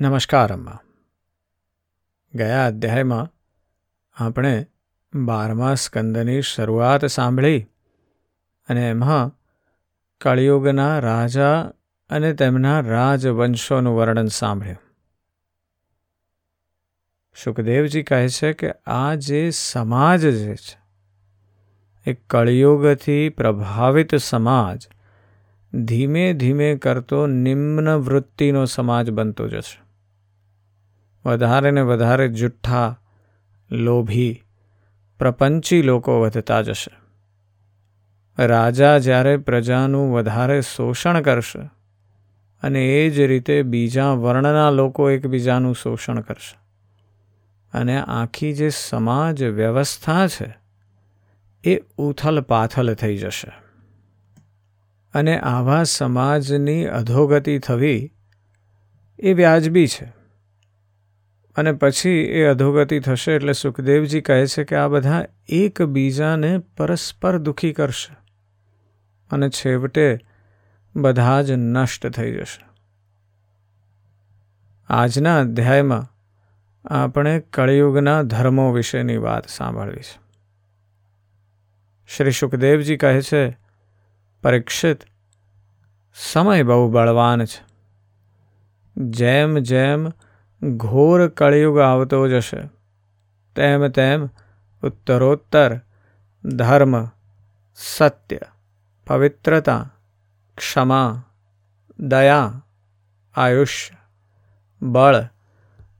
નમસ્કાર અમ્મા ગયા અધ્યાયમાં આપણે બારમા સ્કંદની શરૂઆત સાંભળી અને એમાં કળિયુગના રાજા અને તેમના રાજવંશોનું વર્ણન સાંભળ્યું. સુખદેવજી કહે છે કે આ જે સમાજ જે છે, એ કળિયુગથી પ્રભાવિત સમાજ ધીમે ધીમે કરતો નિમ્ન વૃત્તિનો સમાજ બનતો જશે. વધારે ને વધારે જુઠ્ઠા, લોભી, પ્રપંચી લોકો વધતા જશે. રાજા જ્યારે પ્રજાનું વધારે શોષણ કરશે અને એ જ રીતે બીજા વર્ણના લોકો એકબીજાનું શોષણ કરશે. અને આખી જે સમાજ વ્યવસ્થા છે એ ઉથલ પાથલ થઈ જશે. અને આવા સમાજની અધોગતિ થવી એ વ્યાજબી છે. અને પછી એ અધોગતિ થશે એટલે સુખદેવજી કહે છે કે આ બધા એકબીજાને પરસ્પર દુઃખી કરશે અને છેવટે બધા જ નષ્ટ થઈ જશે. આજના અધ્યાયમાં આપણે કળિયુગના ધર્મો વિશેની વાત સાંભળવી છે. શ્રી સુખદેવજી કહે છે, પરીક્ષિત, સમય બહુ બળવાન છે. જેમ જેમ ઘોર કળિયુગ આવતો જશે તેમ તેમ ઉત્તરોત્તર, ધર્મ, સત્ય, પવિત્રતા, ક્ષમા, દયા, આયુષ્ય, બળ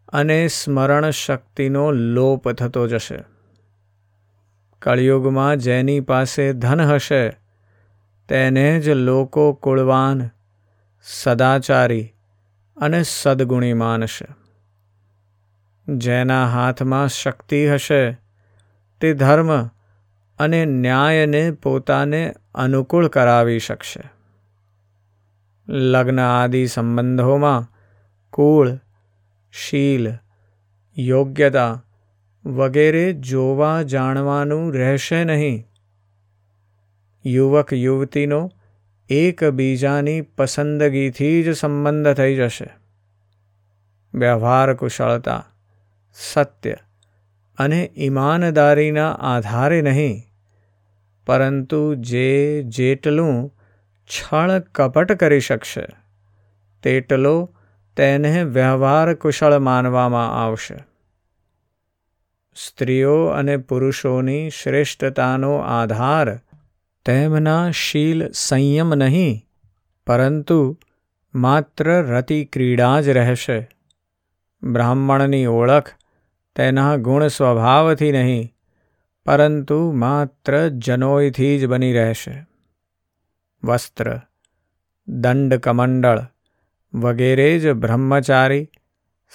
અને સ્મરણ શક્તિનો લોપ થતો જશે. કળિયુગમાં જેની પાસે ધન હશે, તેને જ લોકો કુળવાન, સદાચારી અને સદગુણી માનશે જેના હાથમાં શક્તિ હશે, તે ધર્મ અને ન્યાયને પોતાને અનુકૂળ કરાવી શકશે. લગ્ન આદિ સંબંધોમાં કુળ, શીલ, યોગ્યતા વગેરે જોવા જાણવાનું રહેશે નહીં. યુવક યુવતીનો એકબીજાની પસંદગીથી જ સંબંધ થઈ જશે. વ્યવહાર કુશળતા સત્ય અને ઈમાનદારીના આધારે નહીં, પરંતુ જે જેટલું છળ કપટ કરી શકશે, તેટલો તેને વ્યવહાર કુશળ માનવામાં આવશે. સ્ત્રીઓ અને પુરુષોની શ્રેષ્ઠતાનો આધાર તેમના શીલ સંયમ નહીં, પરંતુ માત્ર રતિ ક્રીડા જ રહેશે. બ્રાહ્મણની ઓળખ તેના ગુણ સ્વભાવથી નહીં, પરંતુ માત્ર જનોયથી જ બની રહેશે. વસ્ત્ર, દંડ કમંડળ વગેરે જ બ્રહ્મચારી,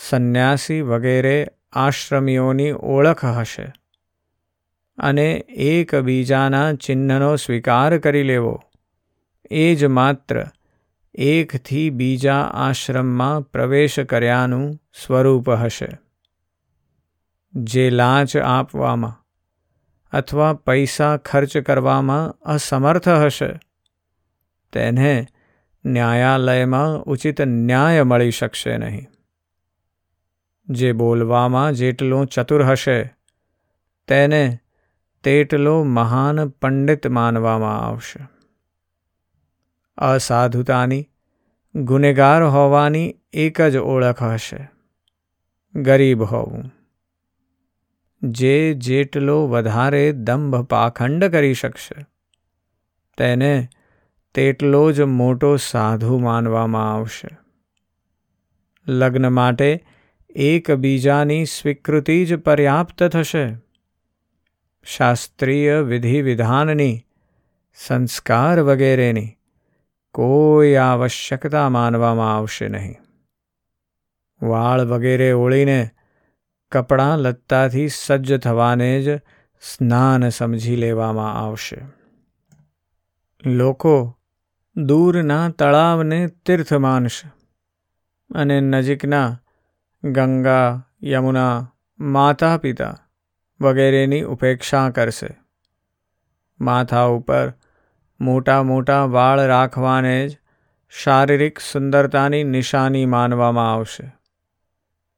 સંન્યાસી વગેરે આશ્રમીઓની ઓળખ હશે. અને એકબીજાના ચિહ્નનો સ્વીકાર કરી લેવો, એ જ માત્ર એકથી બીજા આશ્રમમાં પ્રવેશ કર્યાનું સ્વરૂપ હશે. જે લાંચ આપવામાં અથવા પૈસા ખર્ચ કરવામાં અસમર્થ હશે, તેને ન્યાયાલયમાં ઉચિત ન્યાય મળી શકશે નહીં. જે બોલવામાં જેટલું ચતુર હશે, તેને તેટલો મહાન પંડિત માનવામાં આવશે. અસાધુતાની ગુનેગાર હોવાની એક જ ઓળખ હશે, ગરીબ હોવું. જે જેટલો વધારે દંભ પાખંડ કરી શકશે, તેને તેટલો જ મોટો સાધુ માનવામાં આવશે. લગ્ન માટે એકબીજાની સ્વીકૃતિ જ પર્યાપ્ત થશે. શાસ્ત્રીય વિધિ વિધાનની સંસ્કાર વગેરેની કોઈ આવશ્યકતા માનવામાં આવશે નહીં. વાળ વગેરે ઓળીને કપડાં લત્તાથી સજ્જ થવાને જ સ્નાન સમજી લેવામાં આવશે. લોકો દૂરના તળાવને તીર્થ માનશે અને નજીકના ગંગા, યમુના માતા પિતા વગેરેની ઉપેક્ષા કરશે. માથા ઉપર મોટા મોટા વાળ રાખવાને જ શારીરિક સુંદરતાની નિશાની માનવામાં આવશે.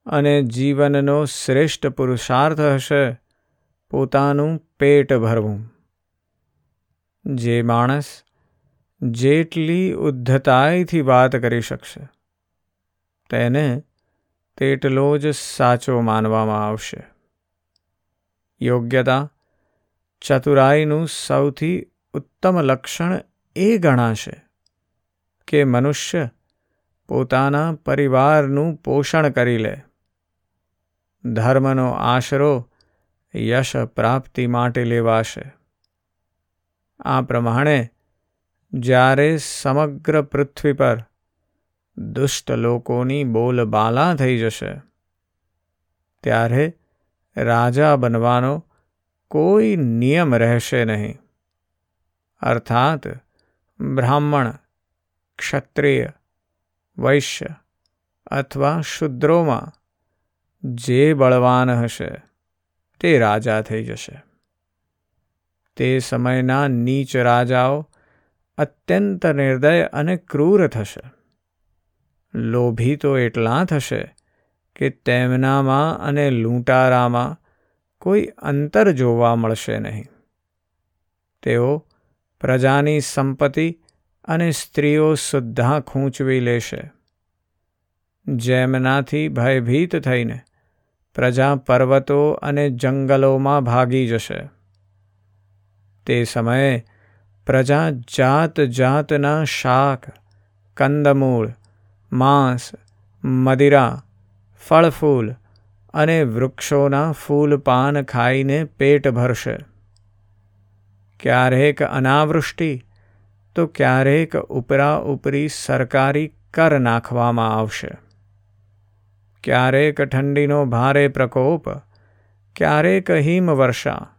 અને જીવનનો શ્રેષ્ઠ પુરુષાર્થ હશે, પોતાનું પેટ ભરવું. જે માણસ જેટલી ઉદ્ધતાઈથી વાત કરી શકશે, તેને તેટલો જ સાચો માનવામાં આવશે. યોગ્યતા ચતુરાઈનું સૌથી ઉત્તમ લક્ષણ એ ગણાશે કે મનુષ્ય પોતાના પરિવારનું પોષણ કરી લે. ધર્મનો આશરો યશ પ્રાપ્તિ માટે લેવાશે. આ પ્રમાણે જ્યારે સમગ્ર પૃથ્વી પર દુષ્ટ લોકોની બોલબાલા થઈ જશે, ત્યારે રાજા બનવાનો કોઈ નિયમ રહેશે નહીં. અર્થાત બ્રાહ્મણ, ક્ષત્રિય, વૈશ્ય અથવા શુદ્રોમાં જે બળવાન હશે, તે રાજા થઈ જશે. તે સમયના નીચ રાજાઓ અત્યંત નિર્દય અને ક્રૂર થશે. લોભી તો એટલા થશે કે તેમનામાં અને લૂંટારામાં કોઈ અંતર જોવા મળશે નહીં. તેઓ પ્રજાની સંપત્તિ અને સ્ત્રીઓ સુદ્ધા ખૂંચવી લેશે. જેમનાથી ભયભીત થઈને પ્રજા પર્વતો અને જંગલોમાં ભાગી જશે. તે સમયે પ્રજા જાત જાતના શાક, કંદમૂળ, માંસ, મદિરા, ફળફૂલ અને વૃક્ષોના ફૂલ પાન ખાઈને પેટ ભરશે. ક્યારેક અનાવૃષ્ટિ, તો ક્યારેક ઉપરા ઉપરી સરકારી કર નાખવામાં આવશે. ક્યારેક ઠંડીનો ભારે પ્રકોપ, ક્યારેક હિમવર્ષા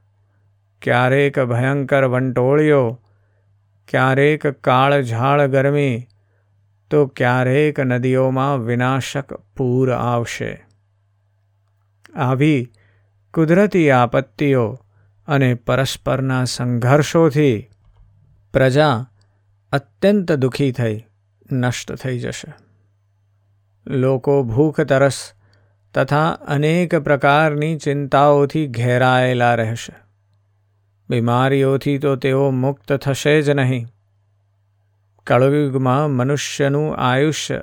ક્યારેક ભયંકર વંટોળિયો ક્યારેક કાળઝાળ ગરમી, તો ક્યારેક નદીઓમાં વિનાશક પૂર આવશે. આવી કુદરતી આપત્તિઓ અને પરસ્પરના સંઘર્ષોથી પ્રજા અત્યંત દુઃખી થઈ, નષ્ટ થઈ જશે. લોકો ભૂખ તરસ તથા અનેક પ્રકારની ચિંતાઓથી ઘેરાયેલા રહેશે. બીમારીઓથી તો તેઓ મુક્ત થશે જ નહીં. કળયુગમાં મનુષ્યનું આયુષ્ય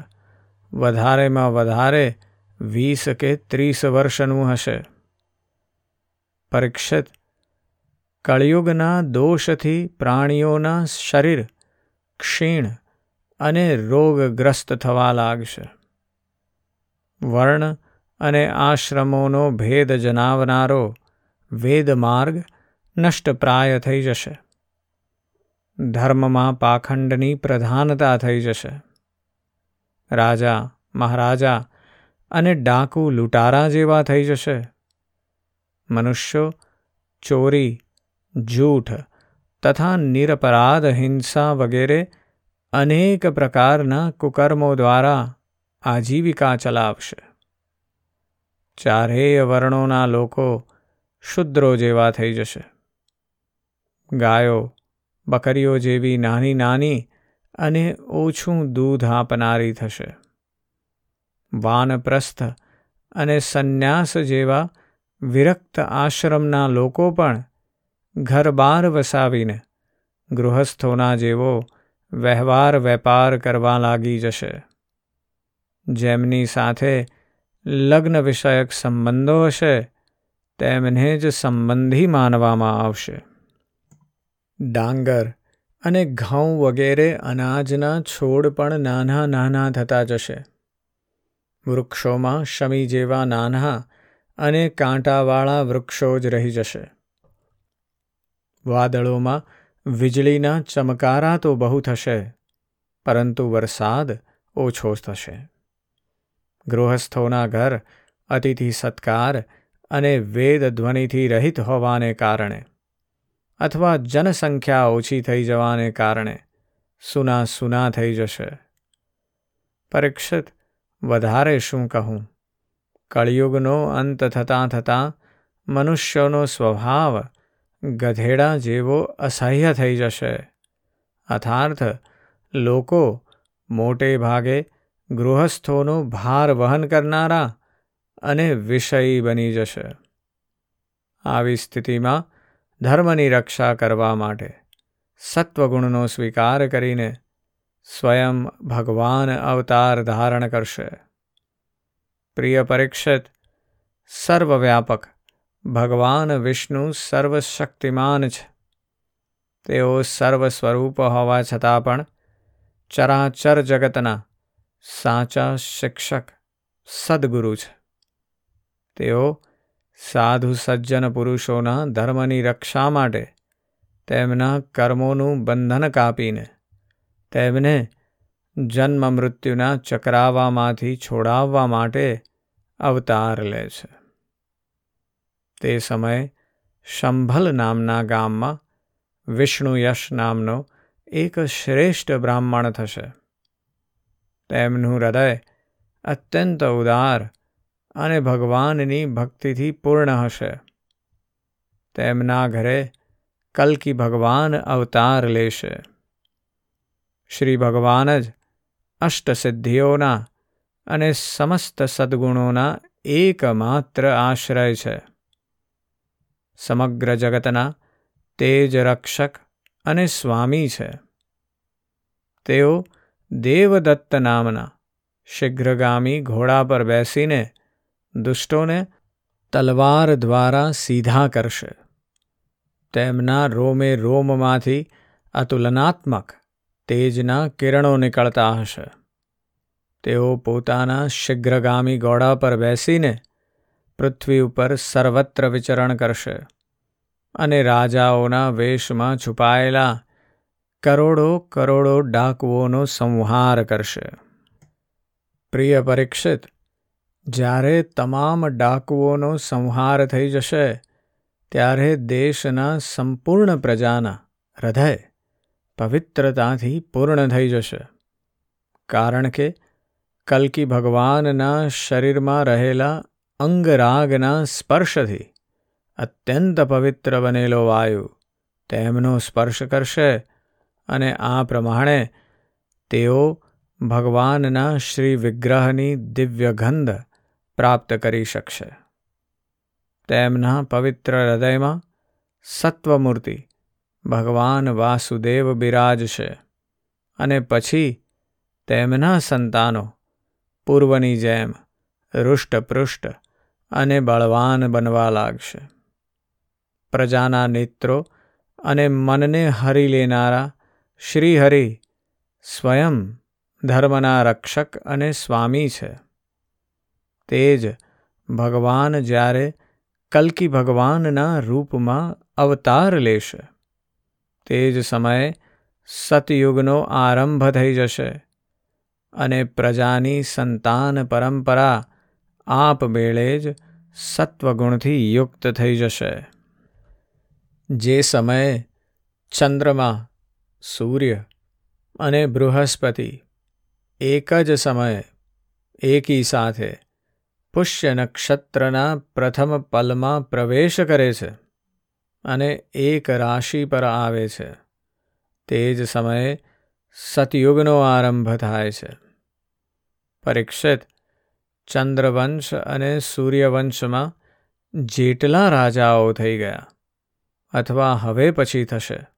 વધારેમાં વધારે વીસ કે ત્રીસ વર્ષનું હશે. પરીક્ષિત કળયુગના દોષથી પ્રાણીઓના શરીર ક્ષીણ અને રોગગ્રસ્ત થવા લાગશે. વર્ણ અને આશ્રમોનો ભેદ જણાવનારો વેદમાર્ગ નષ્ટપ્રાય થઈ જશે. ધર્મમાં પાખંડની પ્રધાનતા થઈ જશે. રાજા, મહારાજા અને ડાકુ લૂંટારા જેવા થઈ જશે. મનુષ્યો, ચોરી, જૂઠ તથા નિરપરાધ હિંસા વગેરે અનેક પ્રકારના કુકર્મો દ્વારા આજીવિકા ચલાવશે. ચારેય વર્ણોના લોકો શુદ્રો જેવા થઈ જશે. ગાયો, બકરીઓ જેવી નાની નાની અને ઓછું દૂધ આપનારી થશે. વાનપ્રસ્થ અને સંન્યાસ જેવા વિરક્ત આશ્રમના લોકો પણ ઘર બાર વસાવીને ગૃહસ્થોના જેવો વ્યવહાર વેપાર કરવા લાગી જશે. જેમની સાથે લગ્ન વિષયક સંબંધો હશે તેમને જ સંબંધી માનવામાં આવશે. ડાંગર અને ઘઉં વગેરે અનાજના છોડ પણ નાના નાના થતા જશે. વૃક્ષોમાં શમી જેવા નાના અને કાંટાવાળા વૃક્ષો જ રહી જશે. વાદળોમાં વીજળીના ચમકારા તો બહુ થશે, પરંતુ વરસાદ ઓછો થશે. ગૃહસ્થોના ઘર, અતિથિ સત્કાર અને વેદ ધ્વનિથી રહિત હોવાને કારણે અથવા જનસંખ્યા ઓછી થઈ જવાને કારણે સુના સુના થઈ જશે. પરીક્ષિત, વધારે શું કહું? કળિયુગનો અંત થતાં થતાં મનુષ્યનો સ્વભાવ ગધેડા જેવો અસહ્ય થઈ જશે. અર્થાર્થ લોકો મોટે ભાગે ગૃહસ્થોનો ભાર વહન કરનારા અને વિષયી બની જશે. આવી સ્થિતિમાં ધર્મની રક્ષા કરવા માટે સત્વગુણનો સ્વીકાર કરીને સ્વયં ભગવાન અવતાર ધારણ કરશે. પ્રિય પરીક્ષિત, સર્વવ્યાપક ભગવાન વિષ્ણુ સર્વશક્તિમાન છે. તેઓ સર્વ સ્વરૂપ હોવા છતાં પણ ચરાચર જગતના સાચા શિક્ષક સદગુરુ છે. તેઓ સાધુ સજ્જન પુરુષોના ધર્મની રક્ષા માટે તેમના કર્મોનું બંધન કાપીને તેમને જન્મ મૃત્યુના ચક્રાવામાંથી છોડાવવા માટે અવતાર લે છે. તે સમયે શંભલ નામના ગામમાં વિષ્ણુ યશ નામનો એક શ્રેષ્ઠ બ્રાહ્મણ થશે. તેમનું હૃદય અત્યંત ઉદાર અને ભગવાનની ભક્તિથી પૂર્ણ હશે. તેમના ઘરે કલ્કી ભગવાન અવતાર લેશે. શ્રી ભગવાન જ અષ્ટસિદ્ધિઓના અને સમસ્ત સદ્ગુણોના એકમાત્ર આશ્રય છે. સમગ્ર જગતના તેજ રક્ષક અને સ્વામી છે. તેઓ દેવદત્ત નામના શીઘ્રગામી ઘોડા પર બેસીને દુષ્ટોને તલવાર દ્વારા સીધા કરશે. તેમના રોમે રોમમાંથી અતુલનાત્મક તેજના કિરણો નીકળતા હશે. તેઓ પોતાના શીઘ્રગામી ઘોડા પર બેસીને પૃથ્વી ઉપર સર્વત્ર વિચરણ કરશે અને રાજાઓના વેશમાં છુપાયેલા કરોડો કરોડો ડાકુઓનો સંહાર કરશે. પ્રિય પરીક્ષિત, જ્યારે તમામ ડાકુઓનો સંહાર થઈ જશે, ત્યારે દેશના સંપૂર્ણ પ્રજાના હૃદય પવિત્રતાથી પૂર્ણ થઈ જશે. કારણ કે કલ્કી ભગવાનના શરીરમાં રહેલા અંગરાગના સ્પર્શથી અત્યંત પવિત્ર બનેલો વાયુ તેમનો સ્પર્શ કરશે અને આ પ્રમાણે તેઓ ભગવાનના શ્રી વિગ્રહની દિવ્ય ગંધ પ્રાપ્ત કરી શકશે. તેમના પવિત્ર હૃદયમાં સત્વમૂર્તિ ભગવાન વાસુદેવ બિરાજશે અને પછી તેમના સંતાનો પૂર્વની જેમ રુષ્ટપૃષ્ટ અને બળવાન બનવા લાગશે. પ્રજાના નેત્રો અને મનને હરી લેનારા શ્રીહરિ, સ્વયં ધર્મના રક્ષક અને સ્વામી છે. તે જ ભગવાન જ્યારે કલ્કી ભગવાનના રૂપમાં અવતાર લેશે તે જ સમયે સતયુગનો આરંભ થઈ જશે અને પ્રજાની સંતાન પરંપરા આપમેળે જ સત્વગુણથી યુક્ત થઈ જશે. જે સમયે ચંદ્રમા સૂર્ય અને બૃહસ્પતિ એક જ સમયે એકી સાથે પુષ્ય નક્ષત્રના પ્રથમ પલમાં પ્રવેશ કરે છે અને એક રાશિ પર આવે છે. તે જ સમયે સતયુગનો આરંભ થાય છે. પરીક્ષિત ચંદ્રવંશ અને સૂર્યવંશમાં જેટલા રાજાઓ થઈ ગયા અથવા હવે પછી થશે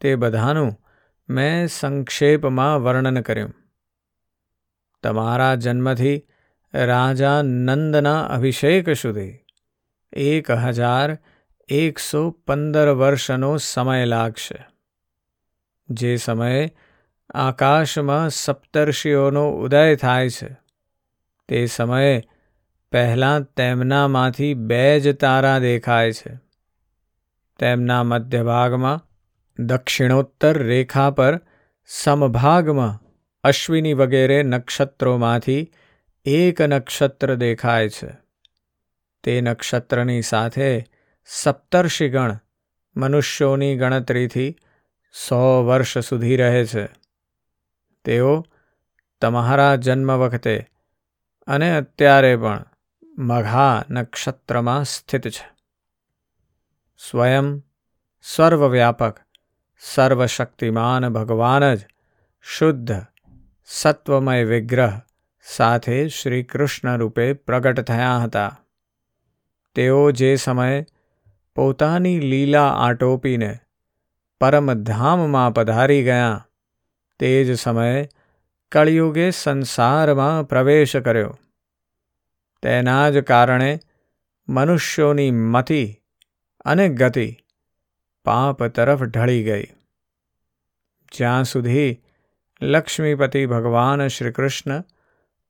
તે બધાનું મેં સંક્ષેપમાં વર્ણન કર્યું. તમારા જન્મથી રાજા નંદના અભિષેક સુધી એક હજાર એકસો પંદર વર્ષનો સમય લાગશે. જે સમયે આકાશમાં સપ્તર્ષિઓનો ઉદય થાય છે, તે સમયે પહેલાં તેમનામાંથી બે જ તારા દેખાય છે. તેમના મધ્યભાગમાં દક્ષિણોત્તર રેખા પર સમભાગમાં અશ્વિની વગેરે નક્ષત્રોમાંથી એક નક્ષત્ર દેખાય છે. તે નક્ષત્રની સાથે સપ્તર્ષિગણ મનુષ્યોની ગણતરીથી સો વર્ષ સુધી રહે છે. તેઓ તમારા જન્મ વખતે અને અત્યારે પણ મઘા નક્ષત્રમાં સ્થિત છે. સ્વયં સર્વવ્યાપક સર્વશક્તિમાન ભગવાન જ, શુદ્ધ, સત્વમય વિગ્રહ, સાથે શ્રી કૃષ્ણ રૂપે પ્રગટ થયા હતા. તેઓ જે સમયે પોતાની લીલા આટોપીને પરમધામમાં પધારી ગયા, તે જ સમયે કળિયુગે સંસારમાં પ્રવેશ કર્યો. તેના જ કારણે મનુષ્યોની મતિ અને ગતિ પાપ તરફ ઢળી ગઈ. જ્યાં સુધી લક્ષ્મીપતિ ભગવાન શ્રી કૃષ્ણ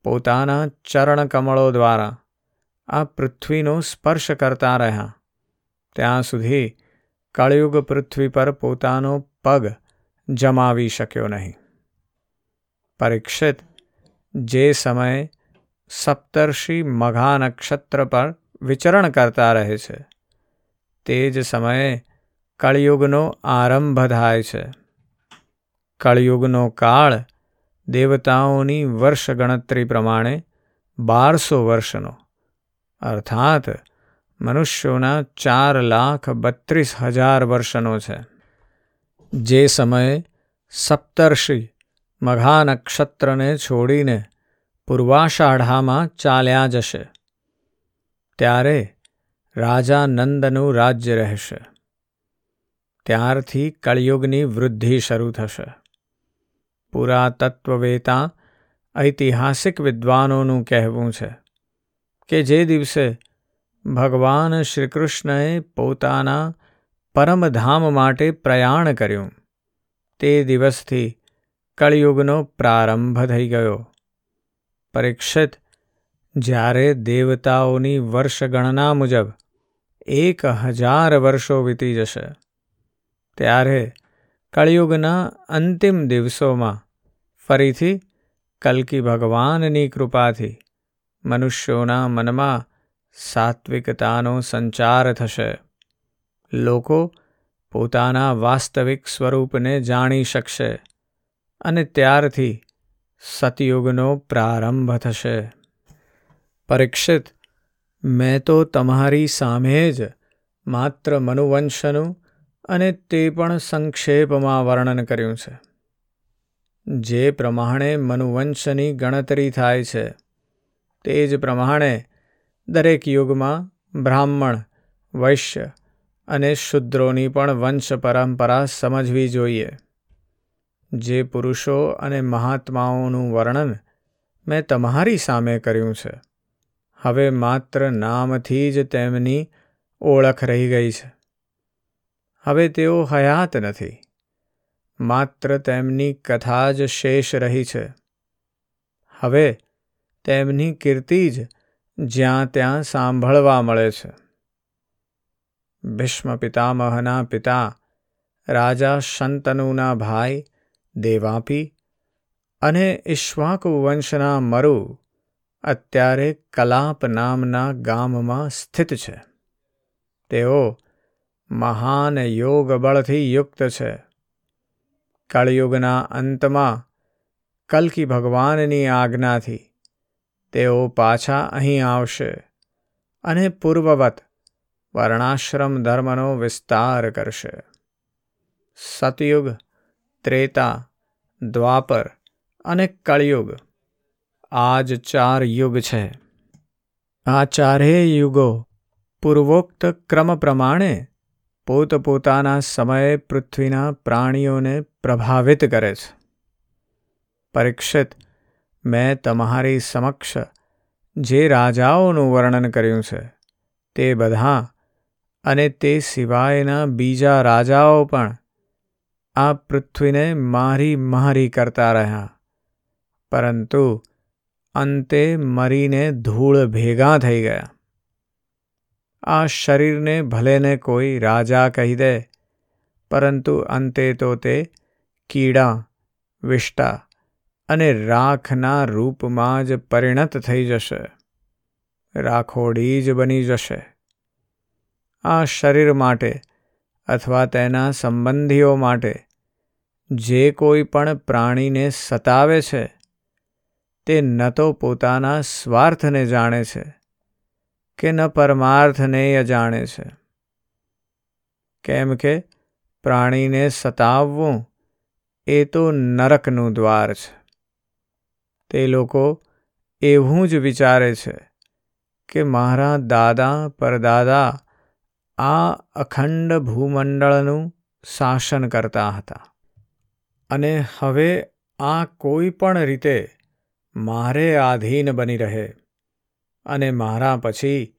પોતાના ચરણકમળો દ્વારા આ પૃથ્વીનો સ્પર્શ કરતા રહ્યા, ત્યાં સુધી કળયુગ પૃથ્વી પર પોતાનો પગ જમાવી શક્યો નહીં. પરીક્ષિત જે સમયે સપ્તર્ષિ મઘા નક્ષત્ર પર વિચરણ કરતા રહે છે, તે જ સમયે કળિયુગનો આરંભ થાય છે. કળિયુગનો કાળ દેવતાઓની વર્ષ ગણતરી પ્રમાણે બારસો વર્ષનો. અર્થાત મનુષ્યોના ચાર લાખ બત્રીસ હજાર વર્ષનો છે. જે સમયે સપ્તર્ષિ મઘા નક્ષત્રને છોડીને પૂર્વાષાઢામાં ચાલ્યા જશે. ત્યારે રાજા નંદનું રાજ્ય રહેશે. ત્યારથી કળિયુગની વૃદ્ધિ શરૂ થશે. પુરાતત્વવેતા ઐતિહાસિક વિદ્વાનોનું કહેવું છે કે જે દિવસે ભગવાન શ્રીકૃષ્ણએ પોતાના પરમધામ માટે પ્રયાણ કર્યું, તે દિવસથી કળિયુગનો પ્રારંભ થઈ ગયો. પરીક્ષિત જ્યારે દેવતાઓની વર્ષગણના મુજબ એક હજાર વર્ષો વીતી જશે. ત્યારે કળિયુગના અંતિમ દિવસોમાં ફરીથી કલ્કી ભગવાનની કૃપાથી મનુષ્યોના મનમાં સાત્વિકતાનો સંચાર થશે. લોકો પોતાના વાસ્તવિક સ્વરૂપને જાણી શકશે અને ત્યારથી સતયુગનો પ્રારંભ થશે. પરીક્ષિત, મેં તો તમારી સામે જ માત્ર મનુવંશનું અને તે પણ સંક્ષેપમાં વર્ણન કર્યું છે. જે પ્રમાણે મનુવંશની ગણતરી થાય છે, તે જ પ્રમાણે દરેક યુગમાં બ્રાહ્મણ, વૈશ્ય અને શુદ્રોની પણ વંશ પરંપરા સમજવી જોઈએ. જે પુરુષો અને મહાત્માઓનું વર્ણન મેં તમારી સામે કર્યું છે, હવે માત્ર નામથી જ તેમની ઓળખ રહી ગઈ છે. હવે તેઓ હયાત નથી. માત્ર તેમની કથા જ શેષ રહી છે. હવે તેમની કીર્તિ જ જ્યાં ત્યાં સાંભળવા મળે છે. ભીષ્મ પિતામહના પિતા, રાજા શંતનુના ભાઈ, દેવાપી અને ઈશ્વાકુ વંશના મરુ અત્યારે કલાપ નામના ગામમાં સ્થિત છે. તેઓ મહાન યોગ બળથી યુક્ત છે. કળયુગના અંતમાં કલ્કી ભગવાનની આજ્ઞાથી તેઓ પાછા અહીં આવશે અને પૂર્વવત વર્ણાશ્રમ ધર્મનો વિસ્તાર કરશે. સતયુગ, ત્રેતા, દ્વાપર અને કળયુગ આ જ ચાર યુગ છે. આ ચારેય યુગો પૂર્વોક્ત ક્રમ પ્રમાણે પોતપોતાના સમયે પૃથ્વીના પ્રાણીઓને પ્રભાવિત કરે છે. પરીક્ષિત, મેં તમારી સમક્ષ જે રાજાઓનું વર્ણન કર્યું છે, તે બધા અને તે સિવાયના બીજા રાજાઓ પણ આ પૃથ્વીને મારી મારી કરતા રહ્યા. પરંતુ અંતે મરીને ધૂળ ભેગા થઈ ગયા. આ શરીરને ભલેને કોઈ રાજા કહી દે, પરંતુ અંતે તો તે કીડા, વિષ્ટા અને રાખના રૂપમાં જ પરિણત થઈ જશે. રાખોડી જ બની જશે. આ શરીર માટે અથવા તેના સંબંધીઓ માટે જે કોઈ પણ પ્રાણીને સતાવે છે, તે ન તો પોતાના સ્વાર્થને જાણે છે. કે ન પરમાર્થને અજાણે છે? કેમ કે પ્રાણીને સતાવવું એ તો નરકનું દ્વાર છે. તે લોકો એવું જ વિચારે છે કે મારા દાદા, પરદાદા આ અખંડ ભૂમંડળનું શાસન કરતા હતા. અને હવે આ કોઈ પણ રીતે મારે આધીન બની રહે. અને મારા પછી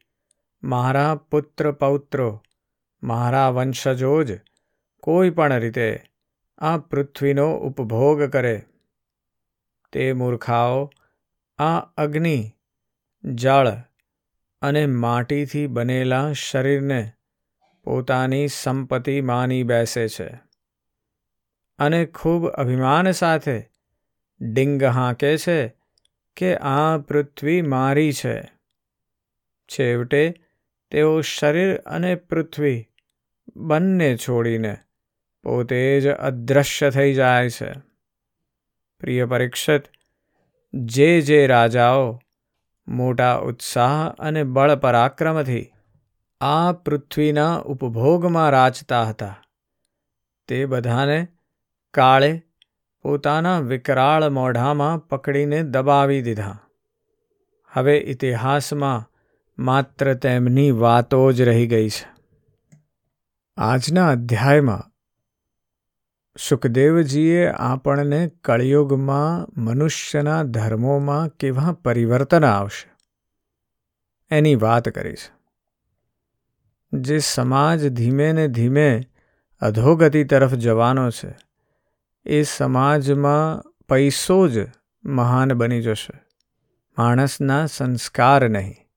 મારા પુત્ર પૌત્રો, મારા વંશજો જ કોઈ પણ રીતે આ પૃથ્વીનો ઉપભોગ કરે. તે મૂર્ખાઓ આ અગ્નિ, જળ અને માટીથી બનેલા શરીરને પોતાની સંપત્તિ માની બેસે છે અને ખૂબ અભિમાન સાથે ડિંગ હાંકે છે કે આ પૃથ્વી મારી છે. છેવટે તેઓ શરીર અને પૃથ્વી બંને છોડીને પોતે જ અદૃશ્ય થઈ જાય છે. પ્રિય પરીક્ષિત જે જે રાજાઓ મોટા ઉત્સાહ અને બળ પરાક્રમથી આ પૃથ્વીના ઉપભોગમાં રાચતા હતા, તે બધાને કાળે પોતાના વિકરાળ મોઢામાં પકડીને દબાવી દીધા. હવે ઇતિહાસમાં માત્ર તેમની વાતો જ રહી ગઈ છે. આજના અધ્યાયમાં સુખદેવજીએ આપણને કળિયુગમાં મનુષ્યના ધર્મોમાં કેવા પરિવર્તન આવશે એની વાત કરી છે. જે સમાજ ધીમે ને ધીમે અધોગતિ તરફ જવાનો છે, એ સમાજમાં પૈસો જ મહાન બની જશે, માણસના સંસ્કાર નહીં.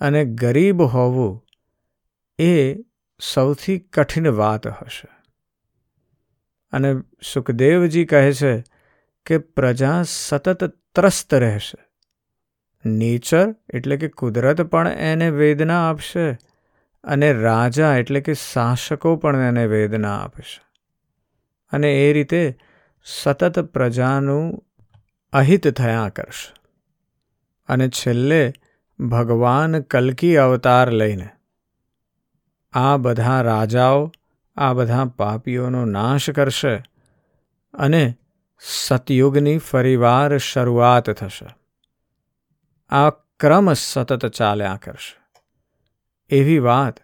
અને ગરીબ હોવું એ સૌથી કઠિન વાત હશે. અને સુખદેવજી કહે છે કે પ્રજા સતત ત્રસ્ત રહેશે. નેચર એટલે કે કુદરત પણ એને વેદના આપશે અને રાજા એટલે કે શાસકો પણ એને વેદના આપશે. અને એ રીતે સતત પ્રજાનું અહિત થયા કરશે. અને છેલ્લે ભગવાન કલકી અવતાર લઈને. આ બધા રાજાઓ, આ બધા પાપીઓનો નાશ કરશે અને સતયુગની ફરીવાર શરૂઆત થશે. આ ક્રમ સતત ચાલ્યા કરશે. એવી વાત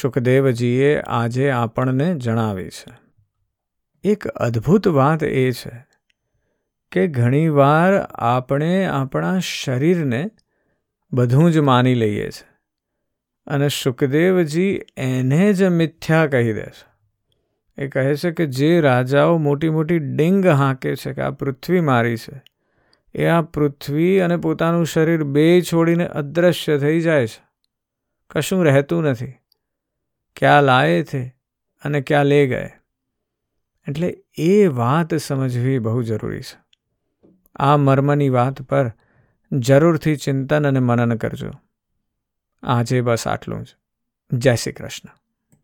સુખદેવજીએ આજે આપણને જણાવી છે. એક અદ્ભુત વાત એ છે કે ઘણીવાર આપણે આપણા શરીરને બધું જ માની લઈએ છે. અને સુખદેવજી એને જ મિથ્યા કહી દે છે. એ કહે છે કે જે રાજાઓ મોટી મોટી ડિંગ હાંકે છે કે આ પૃથ્વી મારી છે, એ આ પૃથ્વી અને પોતાનું શરીર બે છોડીને અદૃશ્ય થઈ જાય છે. કશું રહેતું નથી. ક્યાં લાયે છે અને ક્યાં લે ગયે. એટલે એ વાત સમજવી બહુ જરૂરી છે. આ મર્મની વાત પર જરૂરથી ચિંતન અને મનન કરજો. આજે બસ આટલું જ. જય શ્રી કૃષ્ણ.